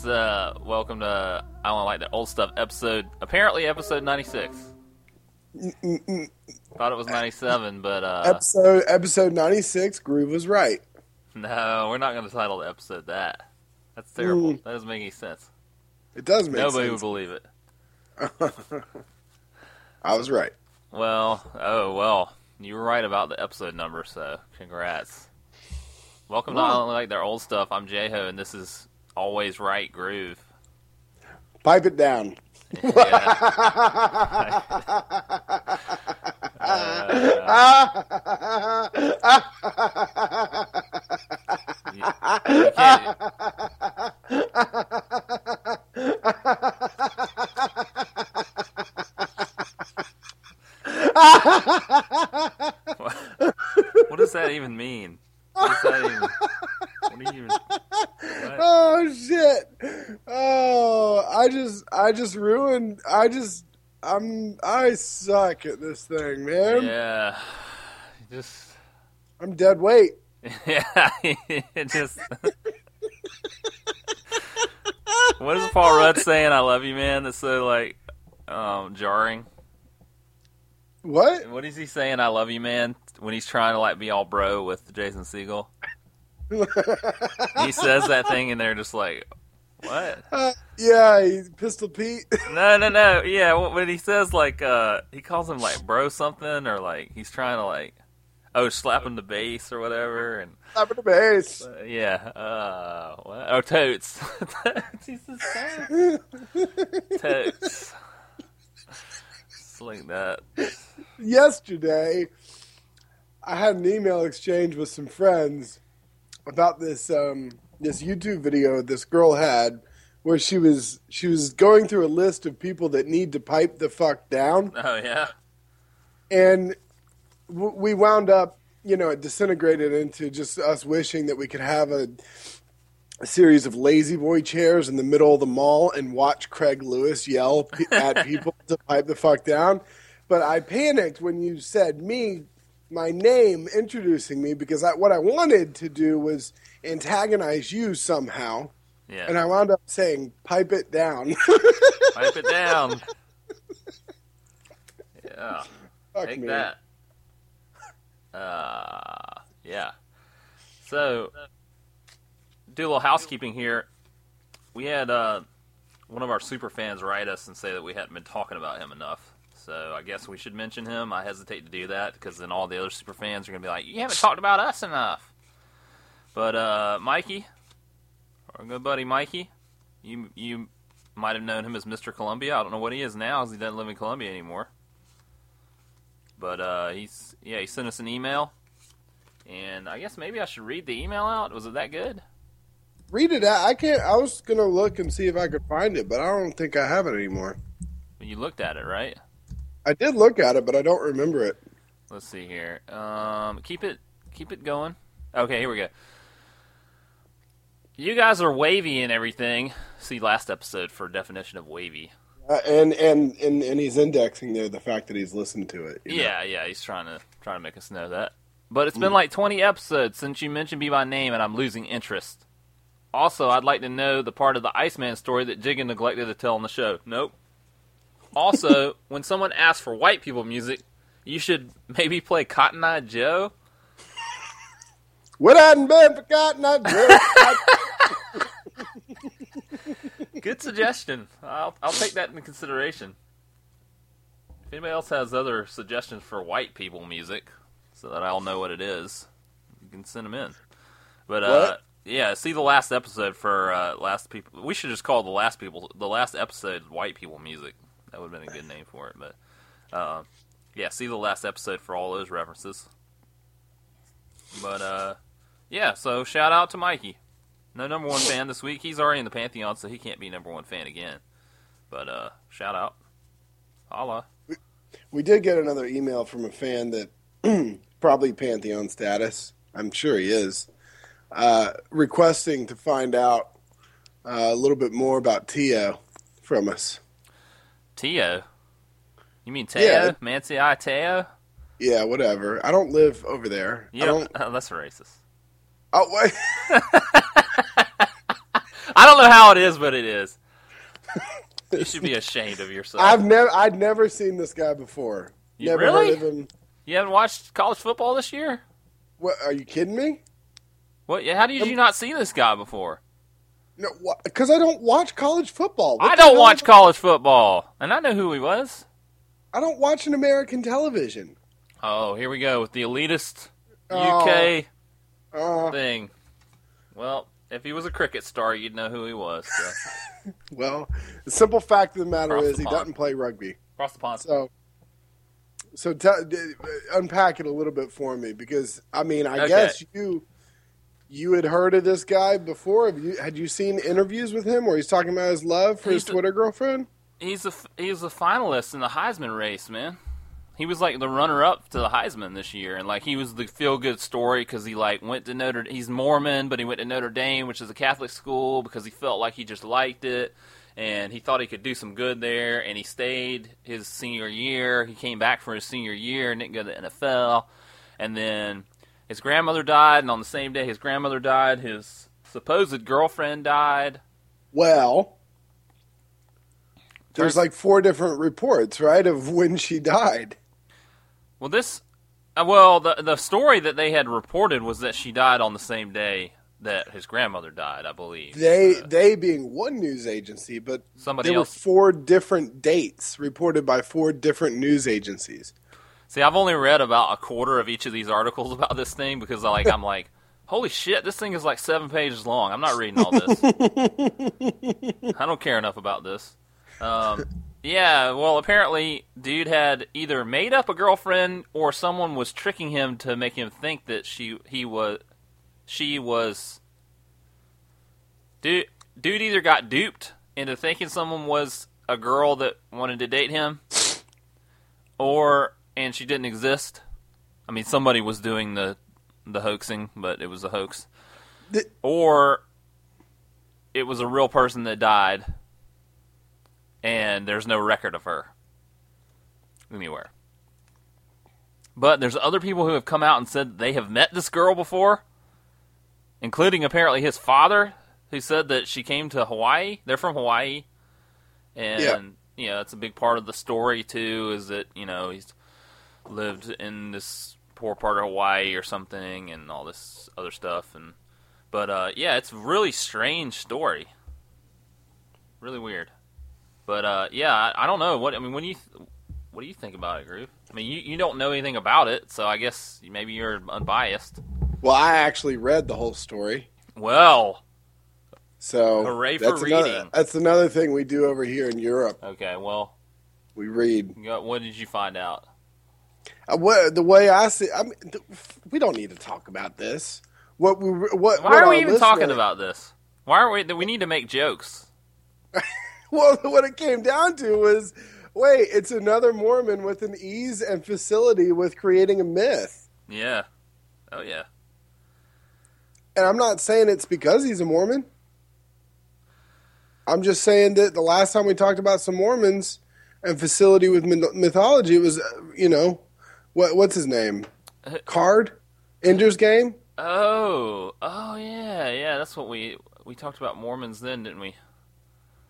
Congrats! Uh, welcome to I don't like the old stuff episode. Apparently, episode ninety six. Thought it was ninety seven, but uh, Episode episode ninety six. Groove was right. no, we're not going to title the episode that. That's terrible. Mm. That doesn't make any sense. It does make Nobody would believe it. I was right. Well, oh well, you were right about the episode number, so congrats. Welcome to I like their old stuff. I'm J-Ho, and this is always right groove. Pipe it down. Yeah. You- you can't- what does that even mean? What does that even? What do you even? What? oh shit! Oh, I just, I just ruined. I just, I'm, I suck at this thing, man. Yeah, just I'm dead weight. yeah, it just. what is Paul Rudd saying? "I love you, man." That's so like um, jarring. What? What is he saying? "I love you, man" when he's trying to like be all bro with Jason Segel. He says that thing, and they're just like, "What?" Uh, yeah, he's Pistol Pete. No, no, no. Yeah, when he says like uh he calls him like bro something or like he's trying to like oh slap him the bass or whatever and Slap in the bass. uh, yeah uh what? oh totes says totes like that Yesterday, I had an email exchange with some friends about this um, this YouTube video this girl had where she was she was going through a list of people that need to pipe the fuck down. oh yeah and w- we wound up, you know, it disintegrated into just us wishing that we could have a, a series of La-Z-Boy chairs in the middle of the mall and watch Craig Lewis yell p- at people to pipe the fuck down. But I panicked when you said me, my name, introducing me because I, what I wanted to do was antagonize you somehow, yeah and I wound up saying "pipe it down." pipe it down yeah Fuck Take me. that. Uh, yeah. So, do a little housekeeping here. We had uh, one of our super fans write us and say that we hadn't been talking about him enough. So I guess we should mention him. I hesitate to do that because then all the other super fans are going to be like, "You haven't talked about us enough." But uh, Mikey, our good buddy Mikey, you you might have known him as Mr. Columbia. I don't know what he is now, as he doesn't live in Columbia anymore. But uh, he's yeah, he sent us an email, and I guess maybe I should read the email out. Was it that good? Read it out. I can't. I was gonna look and see if I could find it, but I don't think I have it anymore. You looked at it, right? I did look at it, but I don't remember it. Let's see here. Um, keep it keep it going. Okay, here we go. You guys are wavy and everything. See last episode for definition of wavy. Uh, and, and and and he's indexing there the fact that he's listened to it. you know. Yeah, yeah, he's trying to trying to make us know that. But it's been like 20 episodes since you mentioned me by name, and I'm losing interest. Also, I'd like to know the part of the Iceman story that Jiggin neglected to tell on the show. Nope. Also, when someone asks for white people music, you should maybe play Cotton Eye Joe. What hadn't been forgotten, I just Good suggestion. I'll I'll take that into consideration. If anybody else has other suggestions for white people music, so that I'll know what it is, you can send them in. But uh, yeah, see the last episode for uh, last people. We should just call the last people the last episode white people music. That would have been a good name for it. But uh, yeah, see the last episode for all those references. But uh, yeah, so shout out to Mikey. No number one fan this week. He's already in the pantheon, so he can't be number one fan again. But uh, shout out, holla. we did get another email from a fan that probably Pantheon status. I'm sure he is. Uh, requesting to find out uh, a little bit more about Tio from us. Teo. You mean Teo? Yeah. Manti I Teo? Yeah, whatever. I don't live over there. You I don't, don't. oh, that's racist. Oh, wait. I don't know how it is, but it is. You should be ashamed of yourself. I've never, I'd never seen this guy before. You never really? heard of him. You haven't watched college football this year? What? Are you kidding me? What? How did you not see this guy before? No, because I don't watch college football. What I don't watch college football, and I know who he was. I don't watch an American television. Oh, here we go with the elitist Oh. UK Uh, thing. Well, if he was a cricket star, you'd know who he was. So. well, the simple fact of the matter Across is the he doesn't play rugby. Across the pond. So, so tell uh, unpack it a little bit for me because I mean I Okay. guess you you had heard of this guy before. Have you had you seen interviews with him where he's talking about his love for his He's the- Twitter girlfriend? He's a he's a finalist in the Heisman race, man. He was like the runner up to the Heisman this year, and like he was the feel good story because he like went to Notre. He's Mormon, but he went to Notre Dame, which is a Catholic school, because he felt like he just liked it, and he thought he could do some good there, and he stayed his senior year. He came back for his senior year and didn't go to the NFL, and then his grandmother died, and on the same day his grandmother died, his supposed girlfriend died. Well, there's like four different reports, right, of when she died. Well, this, uh, well, the the story that they had reported was that she died on the same day that his grandmother died, I believe. They Uh, they being one news agency, but somebody there were else. four different dates reported by four different news agencies. See, I've only read about a quarter of each of these articles about this thing because, like, I'm like, holy shit, this thing is like seven pages long. I'm not reading all this. I don't care enough about this. Um, yeah, well, apparently, dude had either made up a girlfriend or someone was tricking him to make him think that she he was she was. Dude, dude either got duped into thinking someone was a girl that wanted to date him, or and she didn't exist. I mean, somebody was doing the the hoaxing, but it was a hoax. The- or it was a real person that died, and there's no record of her anywhere. But there's other people who have come out and said they have met this girl before, including apparently his father, who said that she came to Hawaii. They're from Hawaii, and Yeah. you know it's a big part of the story too. Is that you know he's lived in this poor part of Hawaii or something, and all this other stuff. And but uh, yeah, it's a really strange story, really weird. But uh, yeah, I, I don't know what I mean. When you what do you think about it, Groove? I mean, you, you don't know anything about it, so I guess maybe you're unbiased. Well, I actually read the whole story. Well, So Hooray for that's another, reading. that's another thing we do over here in Europe. okay. Well, We read. what did you find out? Uh, what, the way I see, I mean, th- we don't need to talk about this. What we what? Why what are we even listener- talking about this? Why aren't we? We need to make jokes. Well, what it came down to was, wait, it's another Mormon with an ease and facility with creating a myth. Yeah. Oh yeah. And I'm not saying it's because he's a Mormon. I'm just saying that the last time we talked about some Mormons and facility with mythology, it was, uh, you know, what what's his name? Card? Ender's Game? Oh. Oh yeah. Yeah. That's what we we talked about Mormons then, didn't we?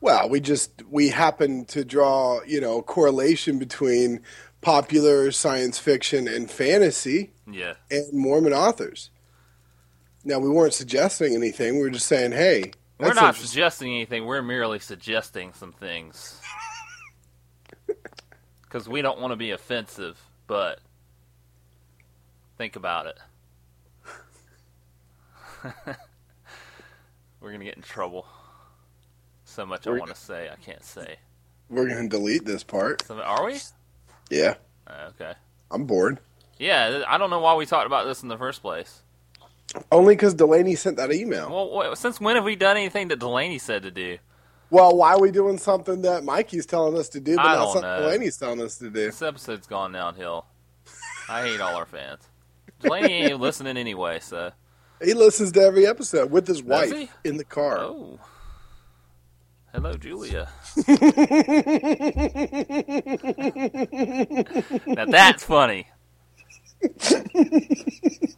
Well, we just we happen to draw, you know, correlation between popular science fiction and fantasy Yeah. and Mormon authors. Now, we weren't suggesting anything. We were just saying, hey, We're not suggesting anything. We're merely suggesting some things. Because we don't want to be offensive, but think about it. We're going to get in trouble. So much I We're- want to say, I can't say. We're going to delete this part. So, are we? Yeah, Uh, okay. I'm bored. Yeah, I don't know why we talked about this in the first place. Only because Delaney sent that email. Well, wait, since when have we done anything that Delaney said to do? Well, why are we doing something that Mikey's telling us to do, but I not something know. Delaney's telling us to do? This episode's gone downhill. I hate all our fans. Delaney ain't listening anyway, so. He listens to every episode with his wife in the car. Oh. Hello, Julia. now that's funny.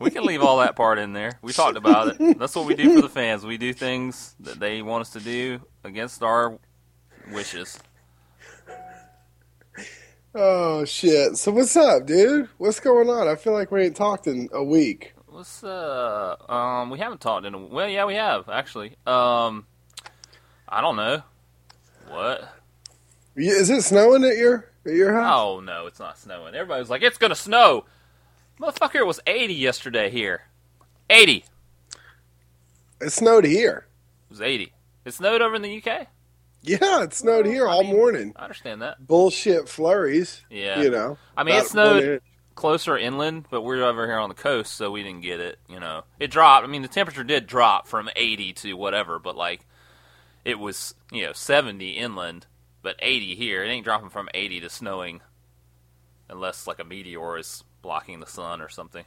We can leave all that part in there. We talked about it. That's what we do for the fans. We do things that they want us to do against our wishes. Oh shit! So what's up, dude? What's going on? I feel like we ain't talked in a week. What's uh um we haven't talked in a well yeah we have actually um I don't know what Is it snowing at your at your house? oh no it's not snowing everybody was like it's gonna snow motherfucker it was 80 yesterday here 80 it snowed here. It was 80 it snowed over in the UK Yeah, it snowed here I all mean, morning. I understand that Bullshit flurries. yeah You know. I mean, it snowed- closer inland, but we're over here on the coast, so we didn't get it. You know, it dropped. I mean, the temperature did drop from 80 to whatever, but like it was you know 70 inland, but 80 here. It ain't dropping from 80 to snowing, unless like a meteor is blocking the sun or something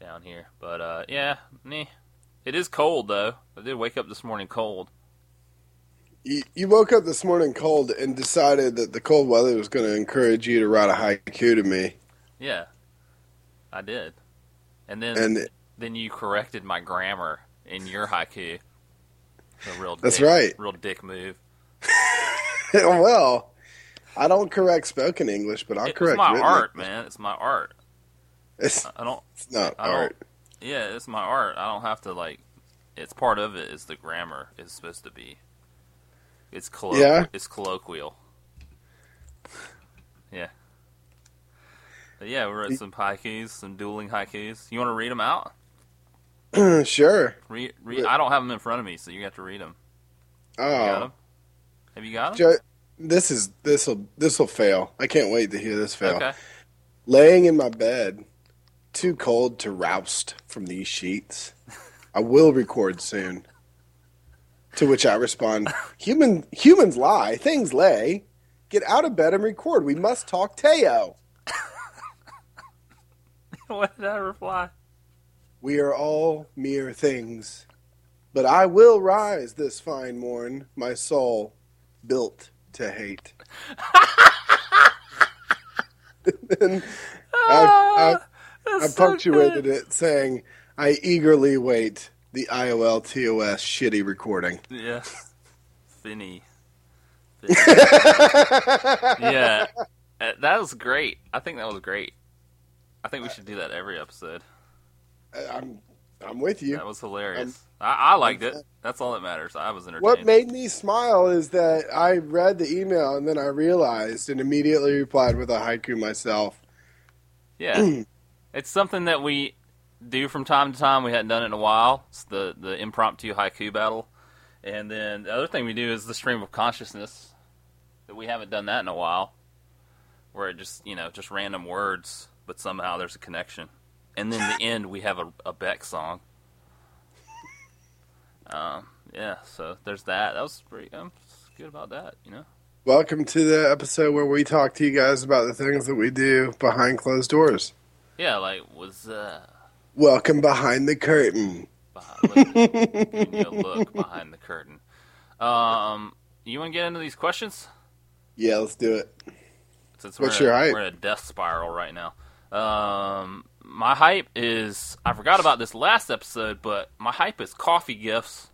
down here. But uh, yeah, meh. It is cold though. I did wake up this morning cold. You, you woke up this morning cold and decided that the cold weather was going to encourage you to write a haiku to me. Yeah, I did. And then And then you corrected my grammar in your haiku. A real That's dick, right. Real dick move. well, I don't correct spoken English, but I'll it's correct my written art, English. man. It's my art. It's, I don't. it's not I art. Yeah, it's my art. I don't have to like. It's part of it. Is the grammar is supposed to be. It's colloquial. Yeah? It's colloquial. Yeah. But yeah, we wrote some haikus, some dueling haikus. You want to read them out? sure. Read, read. I don't have them in front of me, so you have to read them. Oh? Have you got them? This is this will this will fail. I can't wait to hear this fail. Okay. Laying in my bed, too cold to roust from these sheets. I will record soon. To which I respond, "Human humans lie, things lay. Get out of bed and record. We must talk Teo. what did I reply? We are all mere things, but I will rise this fine morn. My soul built to hate." and I, I, I punctuated it saying, "I eagerly wait the IOL TOS shitty recording." Yeah. Finny. Finny. yeah. Uh, That was great. I think that was great. I think we should do that every episode. I'm I'm with you. That was hilarious. I, I liked it. Uh, That's all that matters. I was entertained. What made me smile is that I read the email and then I realized and immediately replied with a haiku myself. Yeah. it's something that we do from time to time. We hadn't done it in a while. It's the, the impromptu haiku battle. And then the other thing we do is the stream of consciousness. That we haven't done that in a while. Where it just, you know, just random words, but somehow there's a connection. And then the end, we have a, a Beck song. Um, yeah, so there's that. That was pretty um, good about that, you know? Welcome to the episode where we talk to you guys about the things that we do behind closed doors. Yeah, like, was, uh, Welcome behind the curtain. behind, look, you a look behind the curtain. Um, you want to get into these questions? Yeah, let's do it. Since What's we're, your hype? we're in a death spiral right now. Um, my hype is I forgot about this last episode, but my hype is coffee gifts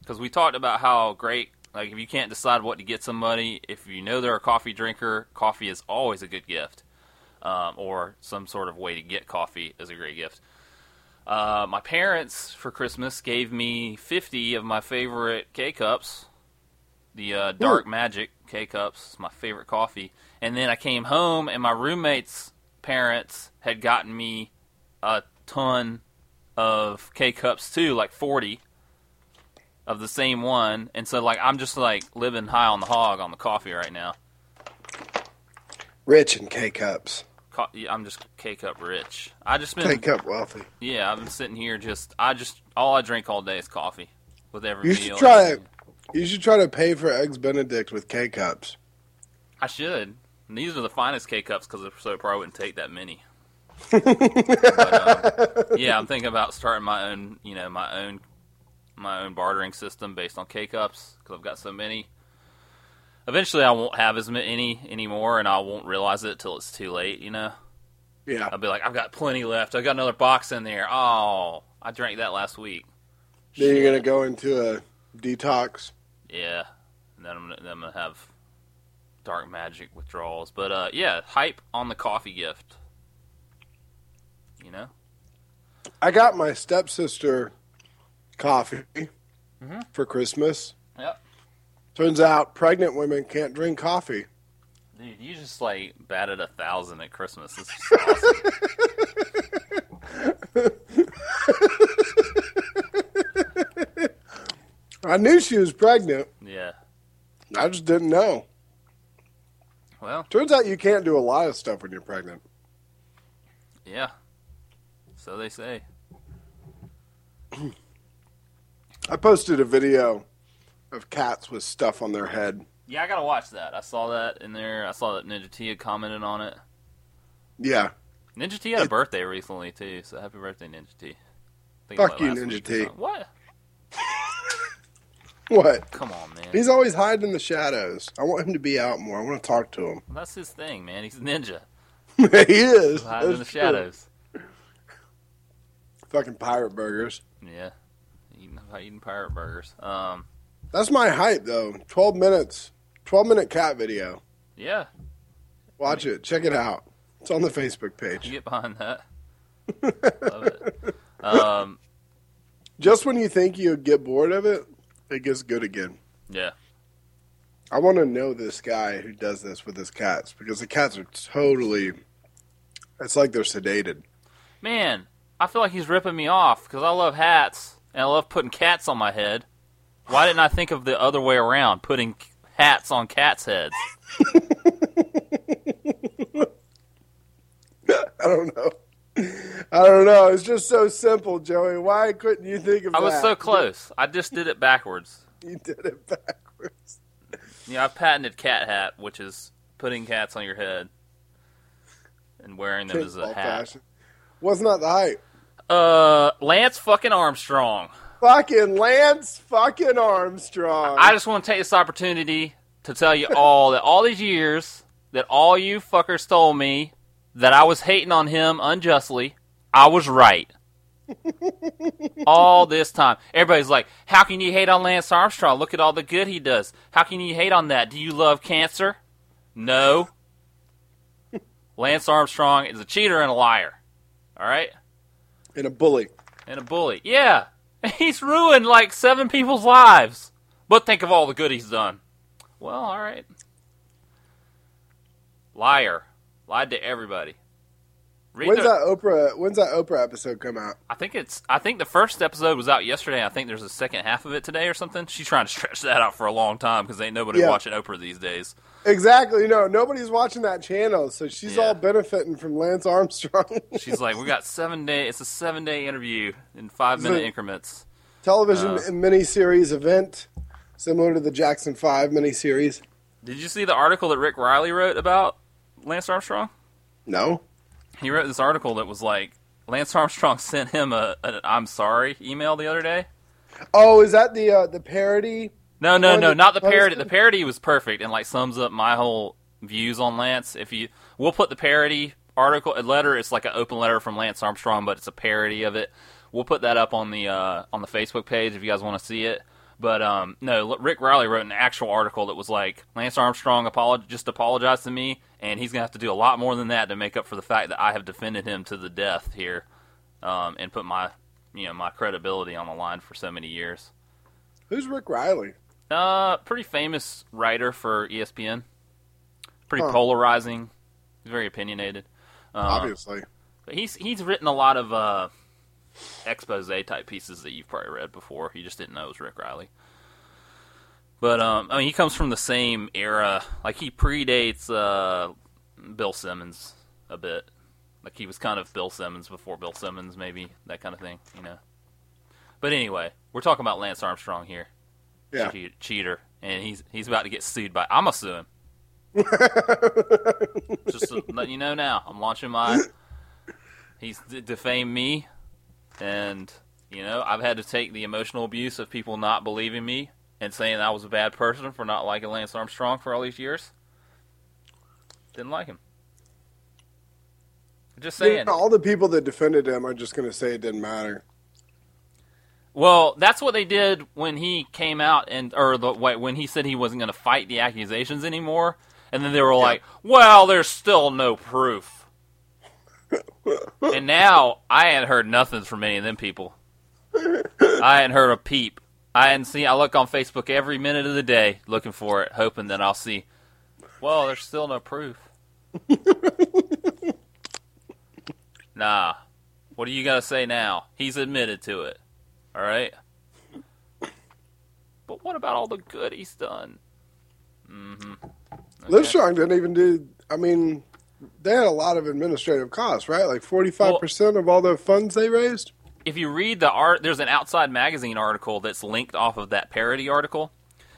because we talked about how great. Like if you can't decide what to get somebody, if you know they're a coffee drinker, coffee is always a good gift, um, or some sort of way to get coffee is a great gift. Uh, my parents for Christmas gave me 50 of my favorite K cups, the uh, Dark Magic K cups, my favorite coffee. And then I came home, and my roommate's parents had gotten me a ton of K cups too, like 40 of the same one. And so, like, I'm just like living high on the hog on the coffee right now. Rich in K cups. Co- yeah, I'm just K cup rich. I just been K cup wealthy. Yeah, I've been sitting here just I just all I drink all day is coffee with every You meal. should try it. You should try to pay for eggs Benedict with K cups. I should. And these are the finest K cups because so it probably wouldn't take that many. But, um, yeah, I'm thinking about starting my own, you know, my own, my own bartering system based on K cups because I've got so many. Eventually, I won't have as many anymore, and I won't realize it till it's too late. You know, Yeah. I'll be like, I've got plenty left. I've got another box in there. Oh, I drank that last week. Then you're gonna go into a detox. Yeah, and then I'm gonna, then I'm gonna have dark magic withdrawals. But uh, yeah, hype on the coffee gift. You know, I got my stepsister coffee Mhm. for Christmas. Yep. Turns out pregnant women can't drink coffee. dude, you just like batted a thousand at Christmas. This is awesome. I knew she was pregnant. yeah. I just didn't know. Well, Turns out you can't do a lot of stuff when you're pregnant. yeah. So they say. I posted a video of cats with stuff on their head. Yeah, I gotta watch that. I saw that in there. I saw that Ninja T had commented on it. Yeah. Ninja T had a birthday recently too, so happy birthday, Ninja T. Fuck you, Ninja T. What? What? Come on, man. He's always hiding in the shadows. I want him to be out more. I want to talk to him. Well, that's his thing, man. He's a ninja. he is. He's Hiding in the true. shadows. Fucking pirate burgers. Yeah. Eating, eating pirate burgers. Um, That's my hype, though. 12 minutes. 12 minute cat video. yeah, Watch it. Check it out. It's on the Facebook page. get behind that. Love it. Um, Just when you think you get bored of it, it gets good again. yeah. I want to know this guy who does this with his cats because the cats are totally. It's like they're sedated. Man, I feel like he's ripping me off because I love hats and I love putting cats on my head. Why didn't I think of the other way around, putting hats on cats' heads? I don't know. I don't know. It's just so simple, Joey. Why couldn't you think of it? I that? was so close. I just did it backwards. You did it backwards. Yeah, I patented cat hat, which is putting cats on your head and wearing them as a hat. fashioned. Wasn't that the hype? Uh, Lance fucking Armstrong. Fucking Lance fucking Armstrong. I just want to take this opportunity to tell you all that all these years that all you fuckers told me that I was hating on him unjustly, I was right. all this time. Everybody's like, how can you hate on Lance Armstrong? Look at all the good he does. How can you hate on that? Do you love cancer? No. Lance Armstrong is a cheater and a liar. All right? And a bully. And a bully. Yeah. He's ruined like seven people's lives. But think of all the good he's done. Well, all right. Liar. Lied to everybody. Read When's the- that Oprah? When's that Oprah episode come out? I think it's. I think the first episode was out yesterday. I think there's a second half of it today or something. She's trying to stretch that out for a long time because ain't nobody Yeah. watching Oprah these days. Exactly. No, nobody's watching that channel, so she's Yeah. all benefiting from Lance Armstrong. She's like, we got seven day. It's a seven day interview in five minute increments. Television Uh. miniseries event, similar to the Jackson Five miniseries. Did you see the article that Rick Reilly wrote about Lance Armstrong? No. He wrote this article that was like Lance Armstrong sent him a, a "I'm sorry" email the other day. Oh, is that the uh, the parody? No, no, no, that not the parody. The parody was perfect and like sums up my whole views on Lance. If you, we'll put the parody article, a letter. It's like an open letter from Lance Armstrong, but it's a parody of it. We'll put that up on the uh, on the Facebook page if you guys want to see it. But um, no, Rick Reilly wrote an actual article that was like Lance Armstrong apolog- just apologized to me, and he's gonna have to do a lot more than that to make up for the fact that I have defended him to the death here, um, and put my you know my credibility on the line for so many years. Who's Rick Reilly? Uh, pretty famous writer for ESPN. Pretty Huh. polarizing. He's very opinionated. Uh, Obviously. but he's he's written a lot of uh, expose type pieces that you've probably read before. You just didn't know it was Rick Reilly. But um, I mean, he comes from the same era. Like he predates uh, Bill Simmons a bit. Like he was kind of Bill Simmons before Bill Simmons, maybe that kind of thing, you know. But anyway, we're talking about Lance Armstrong here Yeah. cheat, cheater, and he's he's about to get sued by. I'm gonna sue him. Just to let you know now, I'm launching my. He's defamed me, and you know I've had to take the emotional abuse of people not believing me and saying I was a bad person for not liking Lance Armstrong for all these years. Didn't like him. Just You saying. know, all the people that defended him are just going to say it didn't matter. Well, that's what they did when he came out and or the when he said he wasn't going to fight the accusations anymore, and then they were like, "Well, there's still no proof." and now I hadn't heard nothing from any of them people. I hadn't heard a peep. I hadn't seen. I look on Facebook every minute of the day looking for it, hoping that I'll see. Well, there's still no proof. nah. What are you gonna say now? He's admitted to it. All right. But what about all the good he's done? Mm-hmm. Livestrong didn't even do. I mean, they had a lot of administrative costs, right? Like forty-five percent of all the funds they raised. If you read the art, there's an Outside Magazine article that's linked off of that parody article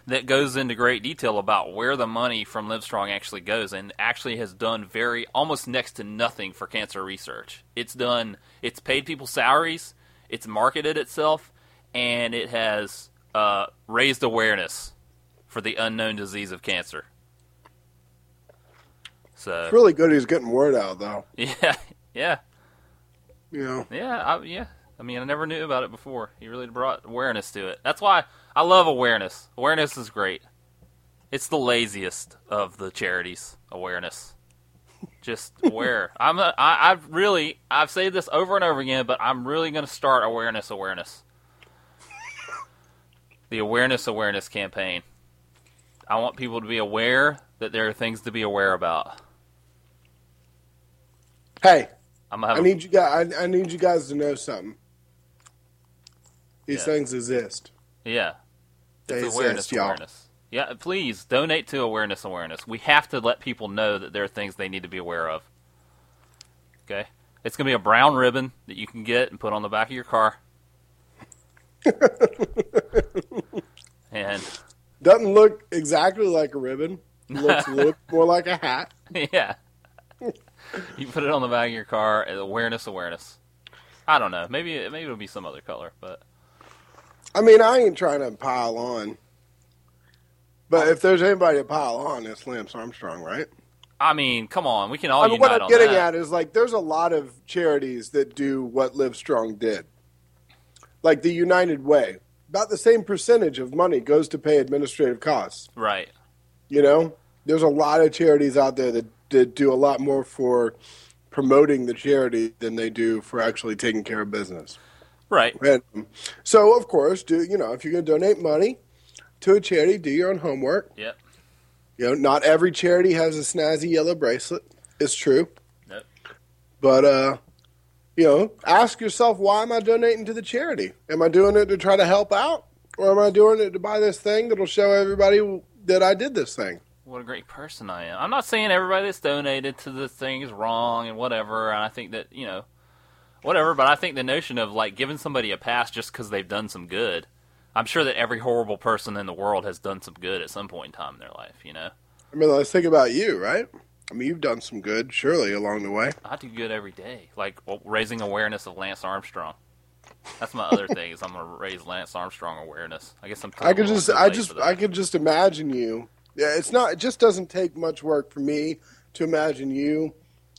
that goes into great detail about where the money from Livestrong actually goes, and actually has done very almost next to nothing for cancer research. It's done. It's paid people salaries. It's marketed itself, and it has uh, raised awareness for the unknown disease of cancer. So It's really good. He's getting word out, though. yeah, yeah, know, yeah, I, yeah. I mean, I never knew about it before. He really brought awareness to it. That's why I love awareness. Awareness is great. It's the laziest of the charities. Awareness, just aware. I'm. A, I, I've really. I've said this over and over again, but I'm really going to start awareness. Awareness. the awareness awareness campaign. I want people to be aware that there are things to be aware about. hey, I'm gonna have I a- need you guys. I, I need you guys to know something. These Yeah. things exist. Yeah. They It's exist, awareness y'all. awareness. Yeah, please donate to awareness awareness. We have to let people know that there are things they need to be aware of. Okay? It's going to be a brown ribbon that you can get and put on the back of your car. and Doesn't look exactly like a ribbon. Looks a little more like a hat. yeah. you put it on the back of your car awareness awareness. I don't know. Maybe maybe it'll be some other color, but I mean, I ain't trying to pile on. But if there's anybody to pile on, it's Lance Armstrong, right? I mean, come on, we can all I mean, what I'm getting that. at is like there's a lot of charities that do what Livestrong did. Like the United Way. About the same percentage of money goes to pay administrative costs. Right. You know? There's a lot of charities out there that, that do a lot more for promoting the charity than they do for actually taking care of business. Right. And so, of course, do you know if you're going to donate money to a charity, do your own homework. Yep. You know, not every charity has a snazzy yellow bracelet. It's true. Nope. But uh, you know, ask yourself why am I donating to the charity? Am I doing it to try to help out, or am I doing it to buy this thing that'll show everybody that I did this thing? what a great person I am. I'm not saying everybody that's donated to this thing is wrong and whatever, and I think that, you know, whatever, but I think the notion of, like, giving somebody a pass just because they've done some good, I'm sure that every horrible person in the world has done some good at some point in time in their life, you know? I mean, let's think about you, right? I mean, you've done some good, surely, along the way. I do good every day, like well, raising awareness of Lance Armstrong. That's my other thing is I'm going to raise Lance Armstrong awareness. I guess I'm. I could just, I just. I could just imagine you. Yeah, it's not. It just doesn't take much work for me to imagine you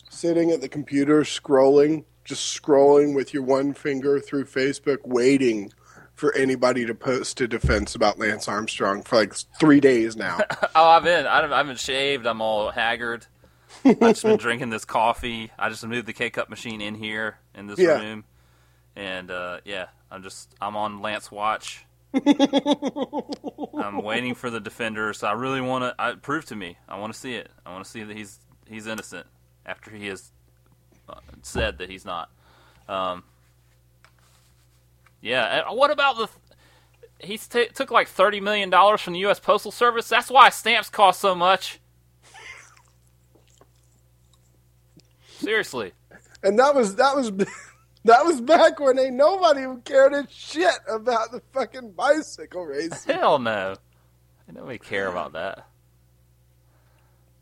sitting at the computer scrolling, just scrolling with your one finger through Facebook, waiting for anybody to post a defense about Lance Armstrong for like three days now. Oh, I've been. I haven't, I haven't shaved. I'm all haggard. I've just been drinking this coffee. I just moved the K cup machine in here in this Yeah. room, and uh, yeah, I'm just I'm on Lance watch. I'm waiting for the defenders. I really want to. I prove to me. I want to see it. I want to see that he's he's innocent after he has uh, said that he's not. Um, yeah. and What about the? He t- took like thirty million dollars from the U.S. Postal Service. That's why stamps cost so much. Seriously. and that was that was that was back when ain't nobody cared a shit about the fucking bicycle race. Hell no. Nobody care about that.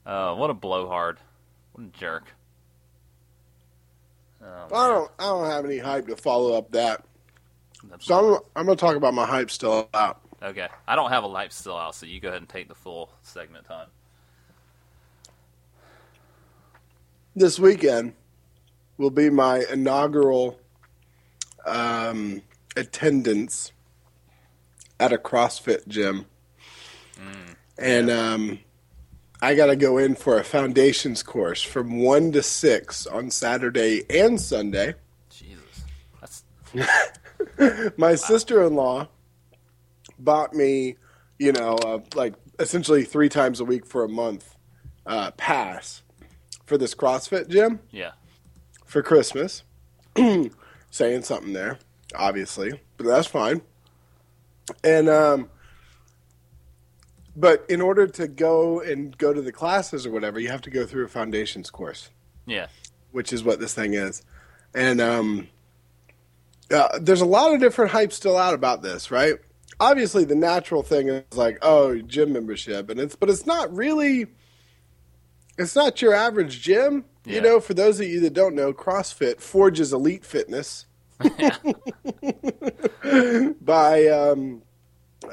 Uh, what a blowhard. What a jerk. Oh, I don't I don't have any hype to follow up that. So I'm, I'm gonna talk about my hype still out. Okay. I don't have a hype still out, so you go ahead and take the full segment time. This weekend, will be my inaugural um, attendance at a CrossFit gym, and um, I got to go in for a foundations course from one to six on Saturday and Sunday. Jesus, that's My sister-in-law bought me, you know, uh, like essentially three times a week for a month uh, pass for this CrossFit gym yeah, for Christmas. Saying something there, obviously, but that's fine. And um, but in order to go and go to the classes or whatever, you have to go through a foundations course, yeah, which is what this thing is. And um, uh, there's a lot of different hype still out about this, right? Obviously, the natural thing is like, oh, gym membership, and it's but it's not really. It's not your average gym. Yeah. You know, for those of you that don't know, CrossFit forges elite fitness by um,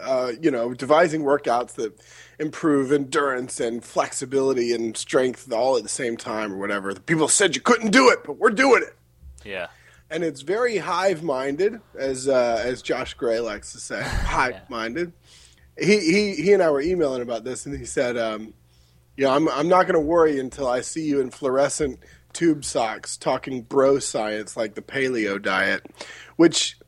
uh, you know devising workouts that improve endurance and flexibility and strength all at the same time or whatever. The people said you couldn't do it, but we're doing it, yeah, and it's very hive minded, as uh, as Josh Gray likes to say, hive minded. He he he and I were emailing about this, and he said, um, "Yeah, I'm I'm not going to worry until I see you in fluorescent tube socks talking bro science like the paleo diet, which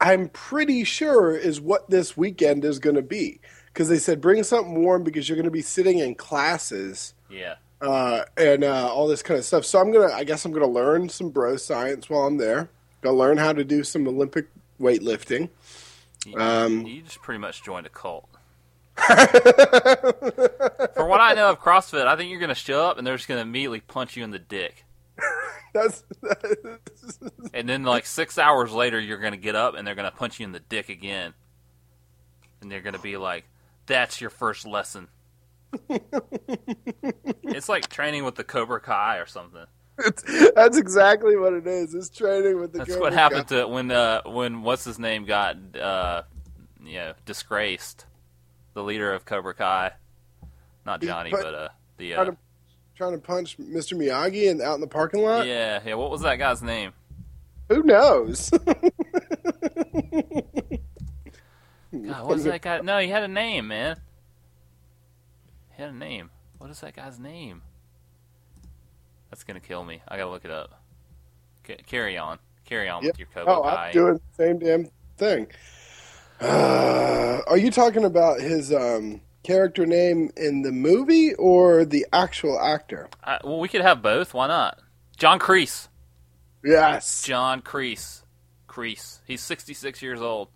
I'm pretty sure is what this weekend is going to be. Because they said bring something warm because you're going to be sitting in classes yeah, uh, and uh, all this kind of stuff. So I'm gonna, I guess I'm gonna learn some bro science while I'm there. Gonna learn how to do some Olympic weightlifting. You, Um, you just pretty much joined a cult. For what I know of CrossFit, I think you're going to show up and they're just going to immediately punch you in the dick. That's, And then, like, six hours later, you're going to get up and they're going to punch you in the dick again. And they're going to be like, that's your first lesson. It's like training with the Cobra Kai or something. that's exactly what it is. It's training with the. That's Cobra what Kai. happened to when uh, when what's his name got uh, you know disgraced, the leader of Cobra Kai, not Johnny, but uh, the trying uh, to trying to punch Mr. Miyagi and out in the parking lot. yeah yeah what was that guy's name? Who knows? God, what was that guy? No, he had a name, man. He had a name. What is that guy's name? That's gonna kill me. I gotta look it up. C- carry on, carry on Yeah. with your Cobra Oh, Kai. I'm doing the same damn thing. Uh, are you talking about his um, character name in the movie or the actual actor? Well, we could have both. Why not? John Kreese. Yes. John Kreese. Kreese. He's 66 years old.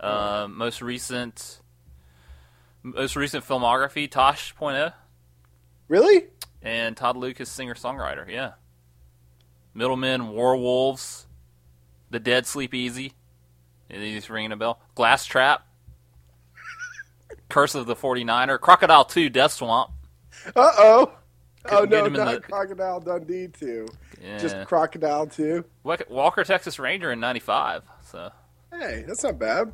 Uh, most recent, most recent filmography: Tosh.0 Really? and Todd Lucas, singer songwriter. Yeah. Middlemen, Warwolves, The Dead Sleep Easy. These ringing a bell? Glass Trap. Curse of the 49er. Crocodile 2, Death Swamp. Uh oh. Oh no, get him in not the- Crocodile Dundee two. Yeah. Just Crocodile two. Walker, Texas Ranger in 95. So, Hey, that's not bad.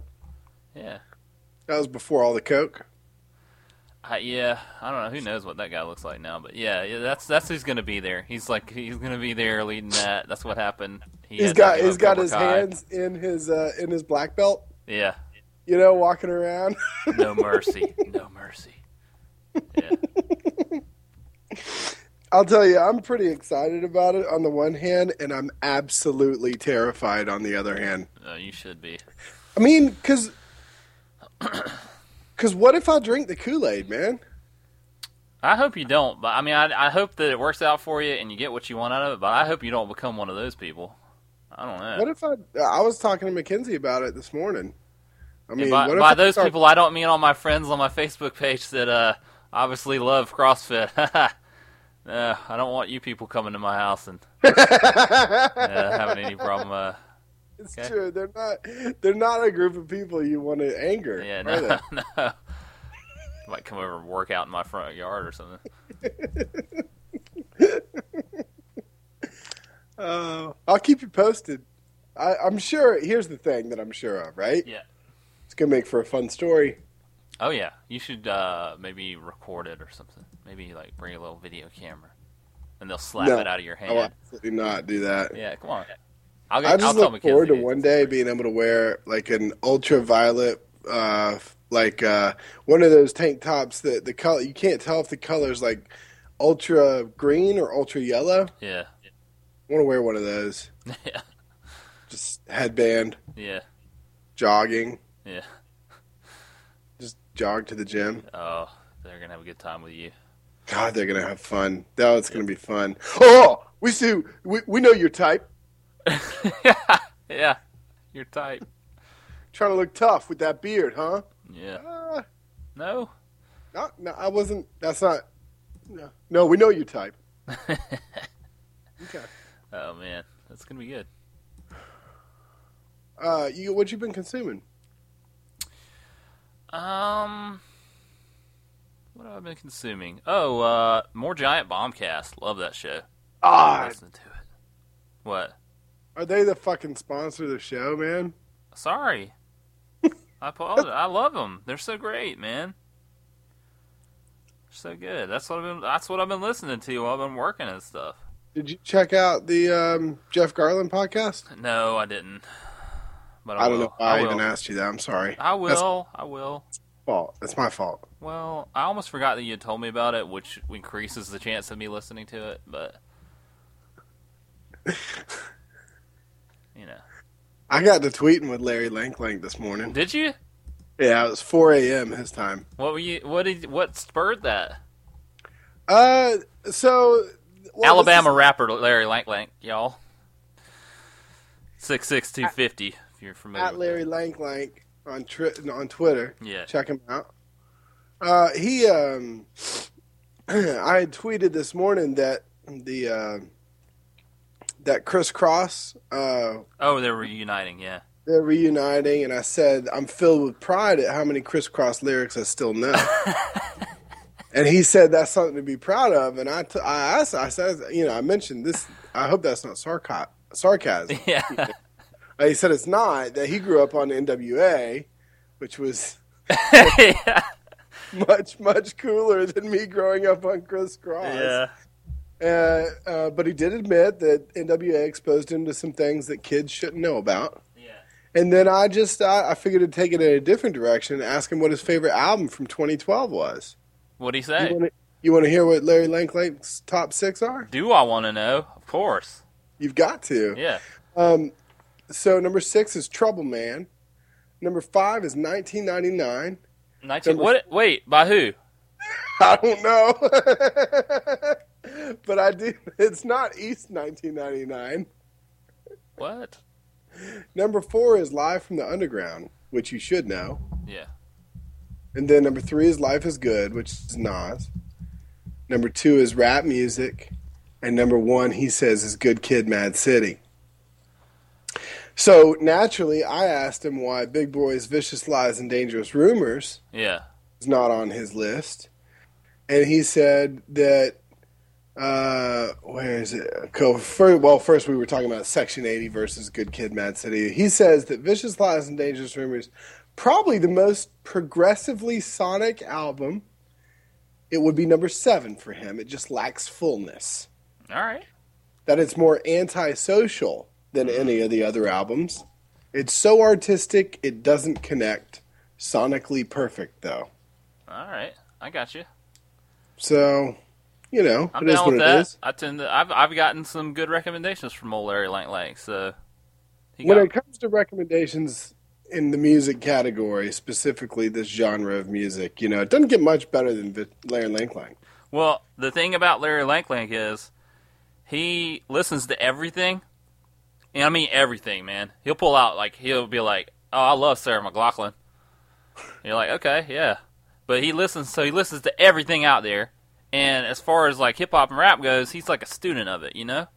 yeah. That was before all the coke. Yeah, I don't know. Who knows what that guy looks like now? But yeah, yeah that's that's who's gonna be there. He's like he's gonna be there leading that. That's what happened. He He's had got he's got his Kai. hands in his uh, in his black belt. Yeah, You know, walking around. no mercy, no mercy. Yeah, I'll tell you, I'm pretty excited about it on the one hand, and I'm absolutely terrified on the other hand. uh, you should be. I mean, because because what if I drink the Kool Aid, man? I hope you don't, but I mean, I, I hope that it works out for you and you get what you want out of it. But I hope you don't become one of those people. I don't know. What if I? I was talking to Mackenzie about it this morning. I mean, by, by I those start- people, I don't mean all my friends on my Facebook page that uh, obviously love CrossFit. uh, I don't want you people coming to my house and uh, having any problem. Uh, It's Okay. true. They're not. They're not a group of people you want to anger. yeah, no, no. Might come over and work out in my front yard or something. Uh, I'll keep you posted. I, I'm sure. Here's the thing that I'm sure of. Right? Yeah. It's gonna make for a fun story. Oh yeah, you should uh, maybe record it or something. Maybe like bring a little video camera. and they'll slap No. it out of your will hand. absolutely not do that. Yeah, come on. I'll get. I I'll just tell look forward to one day being able to wear like an ultraviolet, uh, like uh, one of those tank tops that the color you can't tell if the color's like ultra green or ultra yellow. Yeah, I want to wear one of those. yeah, Just headband, yeah, jogging, yeah. just jog to the gym. Oh, they're gonna have a good time with you. God, they're gonna have fun. Oh, it's gonna be fun. Oh, we see. We we know your type. Yeah, yeah, you're tight. Trying to look tough with that beard, huh? Yeah. Uh, No. no, no, I wasn't. That's not. No, no, we know your type. Okay. Oh man, that's gonna be good. Uh, you what you been consuming? Um, what have I been consuming? Oh, uh, more Giant Bombcast. Love that show. Ah, Listen to it. What? Are they the fucking sponsor of the show, man? Sorry. I apologize. I love them. They're so great, man. They're so good. That's what I've been. That's what I've been listening to while I've been working and stuff. Did you check out the um, Jeff Garlin podcast? No, I didn't. But I, I don't know why I, will. even asked you that. I'm sorry. I That's will. I will. fault. That's my fault. Well, I almost forgot that you told me about it, which increases the chance of me listening to it. But you know, I got to tweeting with Larry Lanklank this morning. did you? Yeah, it was 4 a.m. his time. What were you? What did? What spurred that? Uh, so Alabama rapper Larry Lank Lank, y'all. Six six two fifty. If you're familiar. at with Larry Lanklank on tri- on Twitter. Yeah. Check him out. Uh, he um, I had tweeted this morning that the uh, that Kris Kross uh, Oh, they're reuniting. Yeah. they're reuniting, and I said I'm filled with pride at how many Kris Kross lyrics I still know. and he said that's something to be proud of, and I, t- I asked, I said, you know, I mentioned this. I hope that's not sarca- sarcasm. Yeah. Uh, he said it's not that he grew up on NWA, which was yeah. much much cooler than me growing up on Kris Kross. Yeah. Uh, uh, but he did admit that NWA exposed him to some things that kids shouldn't know about. Yeah. And then I just I, I figured to take it in a different direction and ask him what his favorite album from 2012 was. What'd he You say? you want to hear what Larry Lanklank's top six are? Do I want to know? Of course. You've got to. Yeah. Um, so number six is Trouble Man. Number five is 1999. Nineteen. Number- What? Wait. By who? I don't know, but I do. It's not East 1999. What? Number four is Live from the Underground, which you should know. Yeah. And then number three is Life is Good, which is Nas. Number two is rap music. And number one, he says, is Good Kid, Mad City. So naturally, I asked him why Big Boi's Vicious Lies and Dangerous Rumors Yeah. is not on his list. And he said that, uh, where is it? Well, first we were talking about Section 80 versus Good Kid, Mad City. He says that Vicious Lies and Dangerous Rumors, probably the most progressively sonic album. It would be number seven for him. It just lacks fullness. All right. That it's more antisocial than any of the other albums. It's so artistic, it doesn't connect. Sonically perfect, though. All right. I got you. So, you know, I'm it is down with it that. is. I tend to. I've I've gotten some good recommendations from old Larry Lank Lank. So. He When it comes to recommendations in the music category, specifically this genre of music, you know, it doesn't get much better than Larry Lanklang. Well, the thing about Larry Lanklank is he listens to everything. And I mean everything, man. He'll pull out like he'll be like, "Oh, I love Sarah McLachlan." You're like, "Okay, yeah," but he listens, so he listens to everything out there. And as far as like hip hop and rap goes, he's like a student of it, you know.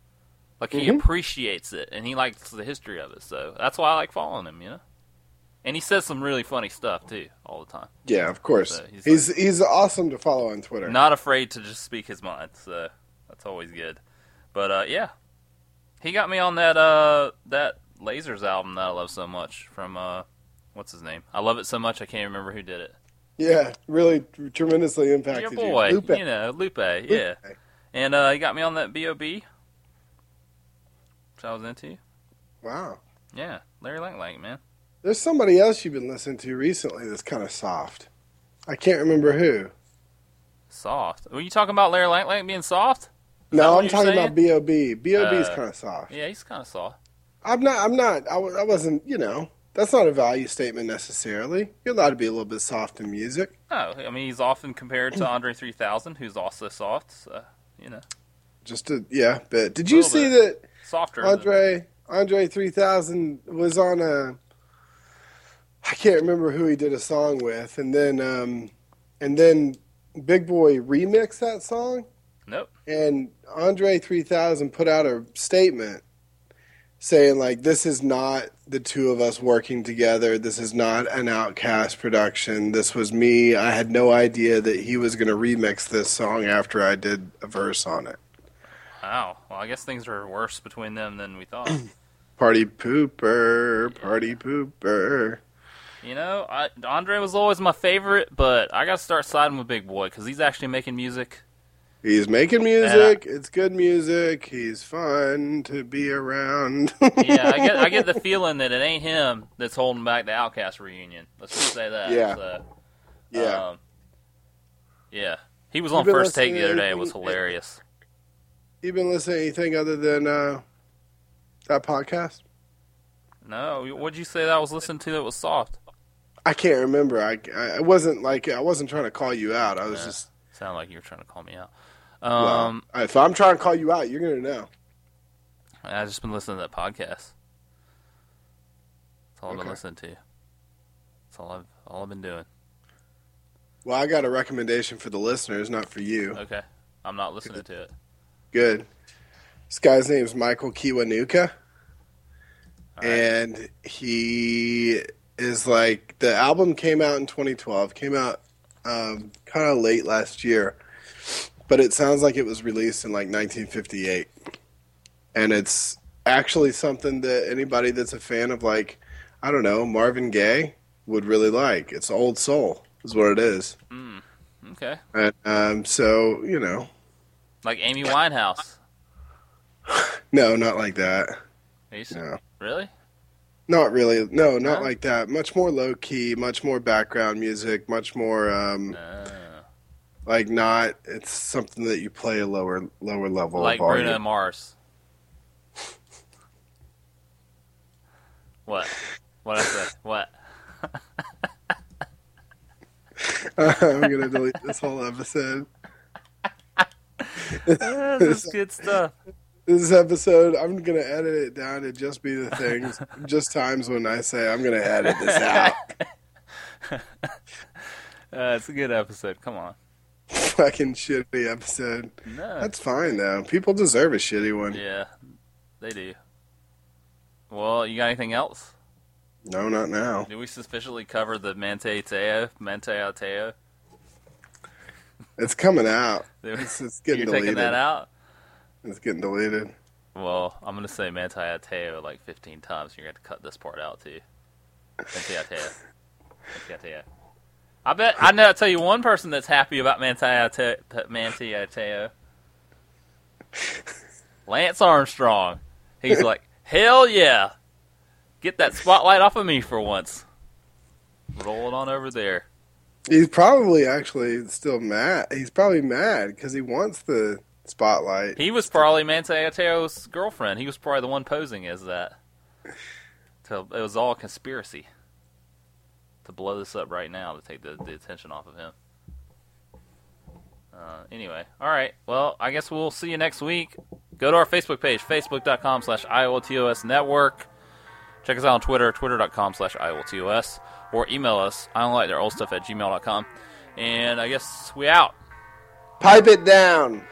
Like he Mhm. appreciates it and he likes the history of it, so that's why I like following him, you know. And he says some really funny stuff too, all the time. Yeah, of course. So he's he's he's awesome to follow on Twitter. Not afraid to just speak his mind, so that's always good. But uh, yeah, he got me on that uh, that Lasers album that I love so much from uh, what's his name? I love it so much I can't remember who did it. Yeah, really tremendously impacted Your boy, you. Lupe. you know, Lupe. Yeah, And uh, he got me on that B.O.B., which I was into. Wow. Yeah, Larry Lang Lang, man. There's somebody else you've been listening to recently that's kind of soft. I can't remember who. Soft. Were you talking about Larry Lang Lang being soft? Is No, I'm talking saying? about B.O.B. B.O.B. is Uh, kind of soft. Yeah, he's kind of soft. I'm not. I'm not. I, I wasn't. You know, that's not a value statement necessarily. You're allowed to be a little bit soft in music. No, I mean he's often compared to Andre 3000, who's also soft. So, you know, Just to yeah. But did you see that softer. Andre Andre 3000 was on a? I can't remember who he did a song with, and then um, and then Big Boi remixed that song. Nope. and Andre 3000 put out a statement saying like this is not the two of us working together this is not an OutKast production this was me i had no idea that he was going to remix this song after i did a verse on it Wow. Well, I guess things are worse between them than we thought. party pooper party pooper you know, I, Andre was always my favorite, but I got to start siding with Big Boi because he's actually making music. He's making music it's good music he's fun to be around Yeah, I get I get the feeling that it ain't him that's holding back the OutKast reunion. Let's just say that. Yeah. So, yeah Um, yeah. He was on first take the other day. It was hilarious. you been listening to anything other than uh, that podcast No, what'd you say that I was listening to that was soft? I can't remember. I, I wasn't like I wasn't trying to call you out. I was Yeah. just Sounded like you were trying to call me out. Well, Um, if I'm trying to call you out, you're gonna know. I've just been listening to that podcast. That's all I've been listening to. That's all I've all I've been doing. Well, I got a recommendation for the listeners, not for you. Okay, I'm not listening to it. Good. This guy's name is Michael Kiwanuka, right. and he is like the album came out in 2012. Came out um, kind of late last year, but it sounds like it was released in like 1958, and it's actually something that anybody that's a fan of like I don't know Marvin Gaye would really like. It's old soul, is what it is, Mm, okay, and um, so you know, like Amy Winehouse. no, not like that. Are you No. Really? Not really. No, not No? like that. Much more low key, much more background music, much more um Uh, like not it's something that you play a lower lower level like volume. Bruno Mars. What? What I say? What? I'm gonna delete this whole episode. this is good stuff. This episode, I'm gonna edit it down to just be the things, just times when I say I'm gonna edit this out. Uh, it's a good episode. Come on. Fucking shitty episode. No. That's fine though. People deserve a shitty one. Yeah, they do. Well, you got anything else? No, not now. Did we sufficiently cover the Manti Teo? Manti Teo? It's coming out. It's, it's You're getting taking deleted. that out? It's getting deleted. Well, I'm gonna say Manti Teo like 15 times. You're gonna have to cut this part out too. Manti Teo. Manti Teo. I bet I know. I tell you one person that's happy about Manti Teo. Manti uh, Teo. Lance Armstrong. He's like, hell yeah, get that spotlight off of me for once. Roll it on over there. He's probably actually still mad. He's probably mad because he wants the spotlight. He was probably Manti Teo's girlfriend. He was probably the one posing as that. So it was all a conspiracy to blow this up right now to take the, the attention off of him. Uh, anyway, all right. Well, I guess we'll see you next week. Go to our Facebook page, facebook.com slash IOLTOS network. Check us out on Twitter, twitter.com slash IOLTOS. Or email us, I don't like their old stuff at gmail.com. And I guess we out. Pipe it down.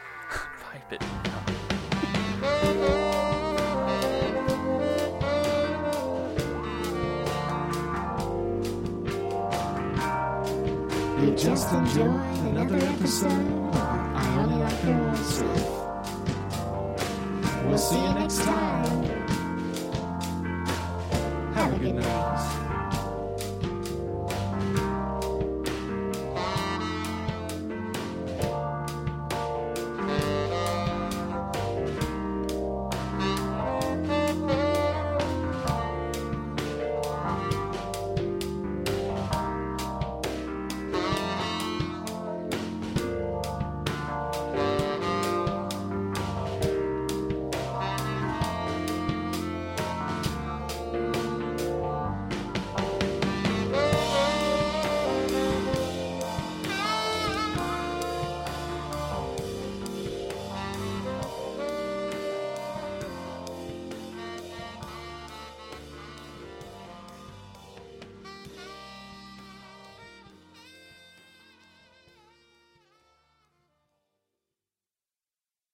You just enjoyed another episode I Only Like Girls. We'll see you next time. Have a good night.